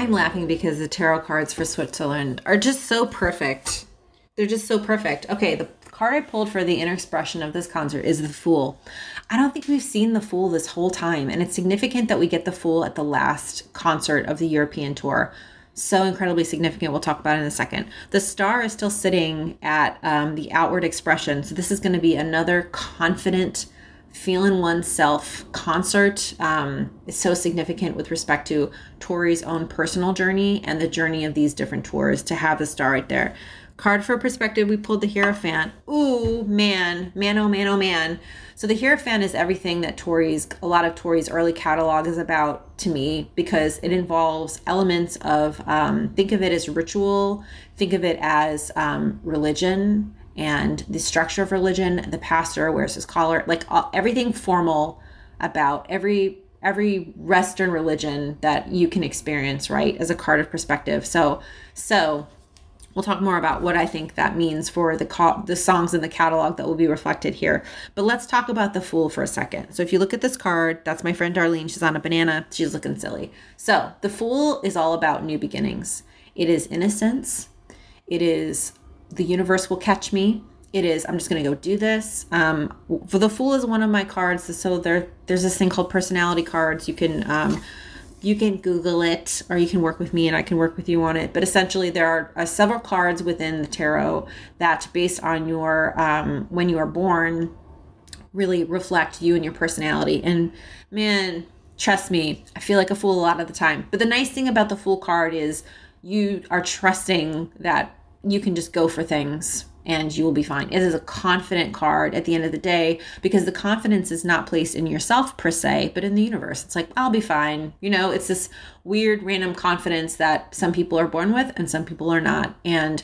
I'm laughing because the tarot cards for Switzerland are just so perfect. They're just so perfect. Okay, the card I pulled for the inner expression of this concert is the Fool. I don't think we've seen the Fool this whole time, and it's significant that we get the Fool at the last concert of the European tour. So incredibly significant. We'll talk about it in a second. The star is still sitting at um, the outward expression. So this is going to be another confident, feeling oneself concert um, is so significant with respect to Tori's own personal journey and the journey of these different tours to have the star right there. Card for perspective, we pulled the Hierophant. Ooh, man, man, oh man, oh man. So the Hierophant is everything that Tori's, a lot of Tori's early catalog is about to me because it involves elements of, um, think of it as ritual, think of it as um, religion, and the structure of religion the pastor wears his collar like all, everything formal about every every western religion that you can experience right as a card of perspective. So so we'll talk more about what i think that means for the co- the songs in the catalog that will be reflected here. But let's talk about the fool for a second. So if you look at this card that's my friend darlene. She's on a banana. She's looking silly. So the fool is all about new beginnings. It is innocence. It is the universe will catch me. It is. I'm just going to go do this. Um, for the Fool is one of my cards. So there, there's this thing called personality cards. You can, um, you can Google it, or you can work with me, and I can work with you on it. But essentially, there are uh, several cards within the tarot that, based on your um, when you are born, really reflect you and your personality. And man, trust me, I feel like a fool a lot of the time. But the nice thing about the Fool card is you are trusting that you can just go for things and you will be fine. It is a confident card at the end of the day because the confidence is not placed in yourself per se, but in the universe. It's like, I'll be fine. You know, it's this weird random confidence that some people are born with and some people are not. And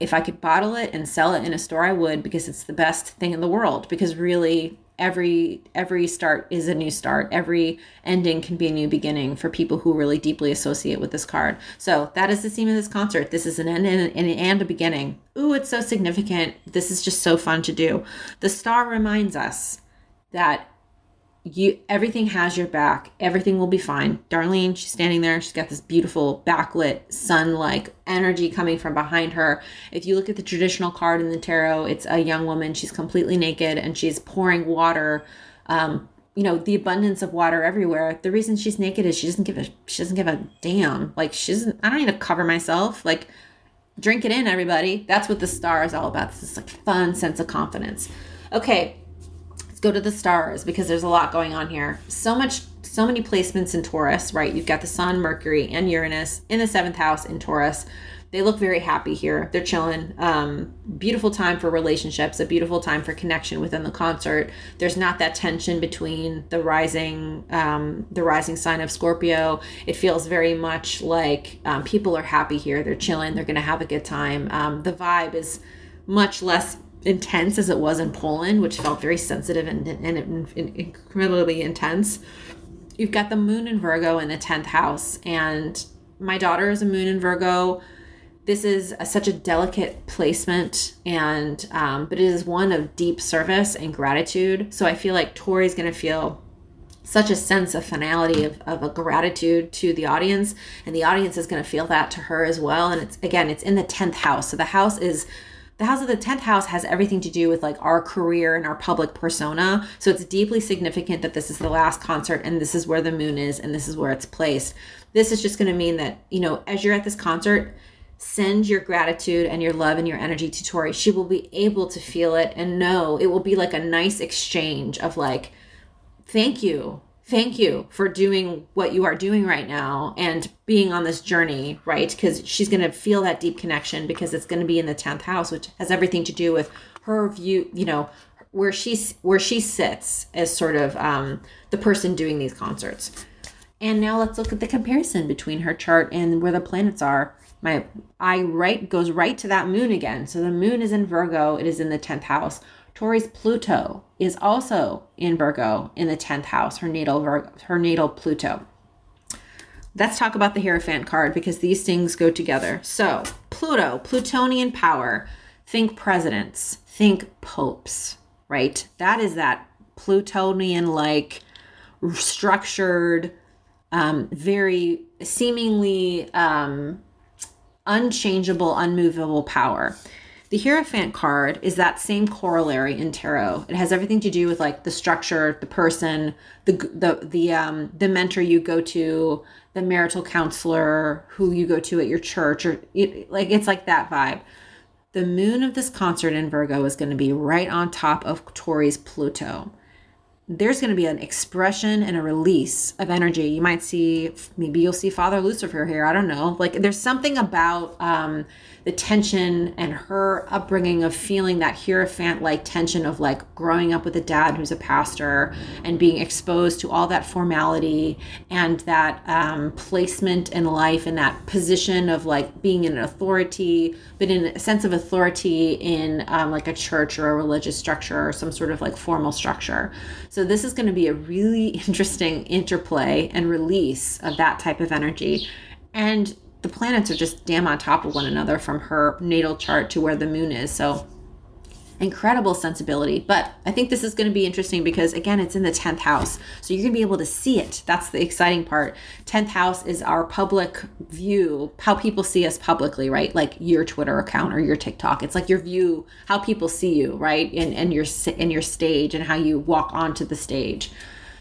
if I could bottle it and sell it in a store, I would because it's the best thing in the world. Because really, every every start is a new start. Every ending can be a new beginning for people who really deeply associate with this card. So that is the theme of this concert. This is an end and, an and a beginning. Ooh it's so significant. This is just so fun to do. The star reminds us that you everything has your back. Everything will be fine. Darlene she's standing there. She's got this beautiful backlit sun like energy coming from behind her. If you look at the traditional card in the tarot it's a young woman. She's completely naked and she's pouring water um, you know the abundance of water everywhere. The reason she's naked is she doesn't give a she doesn't give a damn. Like she doesn't i don't need to cover myself. Like drink it in everybody. That's what the star is all about. This is like fun sense of confidence. Okay go to the stars because there's a lot going on here. So much, so many placements in Taurus, right? You've got the Sun, Mercury, and Uranus in the seventh house in Taurus. They look very happy here. They're chilling. Um, beautiful time for relationships, a beautiful time for connection within the concert. There's not that tension between the rising, um, the rising sign of Scorpio. It feels very much like um, people are happy here. They're chilling. They're going to have a good time. Um, the vibe is much less intense as it was in Poland, which felt very sensitive and, and, and, incredibly intense. You've got the moon in Virgo in the 10th house, and my daughter is a moon in Virgo. This is a, such a delicate placement, and um, but it is one of deep service and gratitude. So I feel like Tori's going to feel such a sense of finality of, of a gratitude to the audience and the audience is going to feel that to her as well and it's again it's in the 10th house so the house is the house of the 10th house has everything to do with like our career and our public persona. So it's deeply significant that this is the last concert and this is where the moon is and this is where it's placed. This is just going to mean that, you know, as you're at this concert, send your gratitude and your love and your energy to Tori. She will be able to feel it and know it will be like a nice exchange of like, thank you thank you for doing what you are doing right now and being on this journey, right? Because she's going to feel that deep connection because it's going to be in the 10th house, which has everything to do with her view, you know, where she's where she sits as sort of um, the person doing these concerts. And now let's look at the comparison between her chart and where the planets are. my eye right goes right to that moon again. So the moon is in Virgo, it is in the 10th house. Tori's Pluto is also in Virgo in the 10th house, her natal Virgo, her natal Pluto. Let's talk about the Hierophant card because these things go together. So, Pluto, Plutonian power, think presidents, think popes, right? That is that Plutonian like structured, um, very seemingly um, unchangeable, unmovable power. The Hierophant card is that same corollary in tarot. It has everything to do with like the structure, the person, the the the um the mentor you go to, the marital counselor who you go to at your church, or it, like it's like that vibe. The moon of this concert in Virgo is going to be right on top of Tori's Pluto there's going to be an expression and a release of energy. You might see, maybe you'll see Father Lucifer here. I don't know. Like there's something about um, the tension and her upbringing of feeling that Hierophant like tension of like growing up with a dad who's a pastor and being exposed to all that formality and that um, placement in life and that position of like being in an authority, but in a sense of authority in um, like a church or a religious structure or some sort of like formal structure. So this is going to be a really interesting interplay and release of that type of energy. And the planets are just damn on top of one another from her natal chart to where the moon is. So incredible sensibility. But I think this is going to be interesting because, again, it's in the 10th house. So you're going to be able to see it. That's the exciting part. 10th house is our public view, how people see us publicly, right? Like your Twitter account or your TikTok. It's like your view, how people see you, right? And, and your, in your stage and how you walk onto the stage.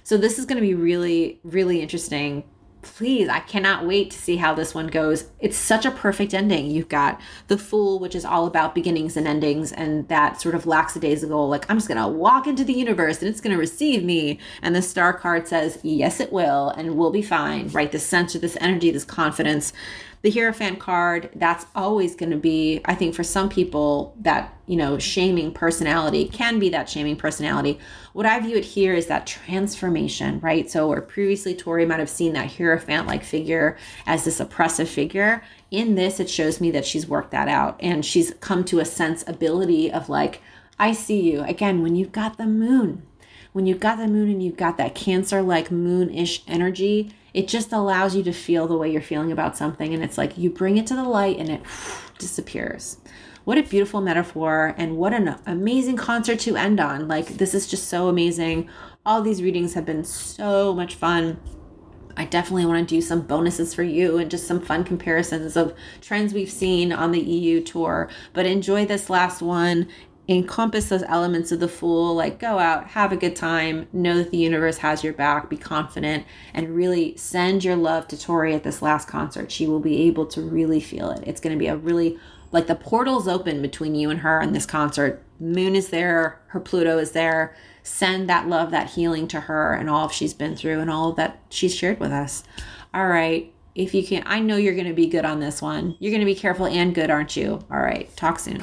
So this is going to be really, really interesting please i cannot wait to see how this one goes. It's such a perfect ending. You've got the fool which is all about beginnings and endings and that sort of lackadaisical like i'm just gonna walk into the universe and it's gonna receive me. And the star card says yes it will and we'll be fine right? This sense of this energy this confidence the Hierophant card, that's always going to be, I think, for some people, that, you know, shaming personality can be that shaming personality. What I view it here is that transformation, right? So, where previously Tori might have seen that Hierophant like figure as this oppressive figure, in this, it shows me that she's worked that out and she's come to a sensibility of like, I see you. Again, when you've got the moon, when you've got the moon and you've got that cancer like moon-ish energy it just allows you to feel the way you're feeling about something. And it's like you bring it to the light and it disappears. What a beautiful metaphor and what an amazing concert to end on. Like this is just so amazing. All these readings have been so much fun. I definitely want to do some bonuses for you and just some fun comparisons of trends we've seen on the EU tour. But enjoy this last one encompass those elements of the fool like go out have a good time know that the universe has your back be confident and really send your love to tori at this last concert. She will be able to really feel it. It's going to be a really like the portal's open between you and her in this concert. Moon is there her pluto is there. Send that love that healing to her and all she's been through and all that she's shared with us. All right if you can i know you're going to be good on this one. You're going to be careful and good aren't you? All right talk soon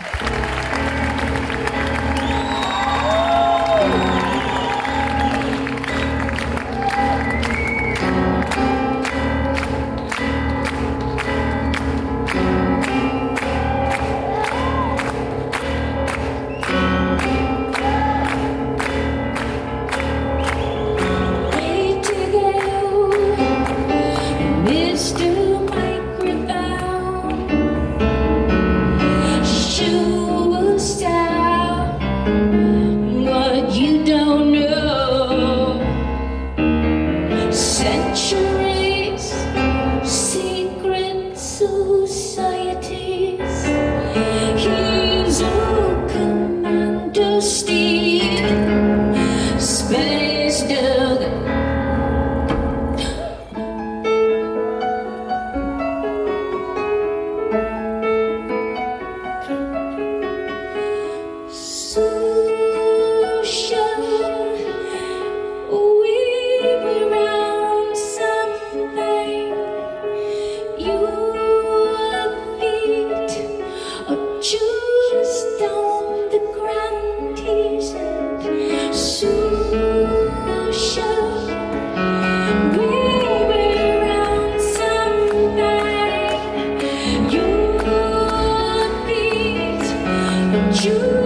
you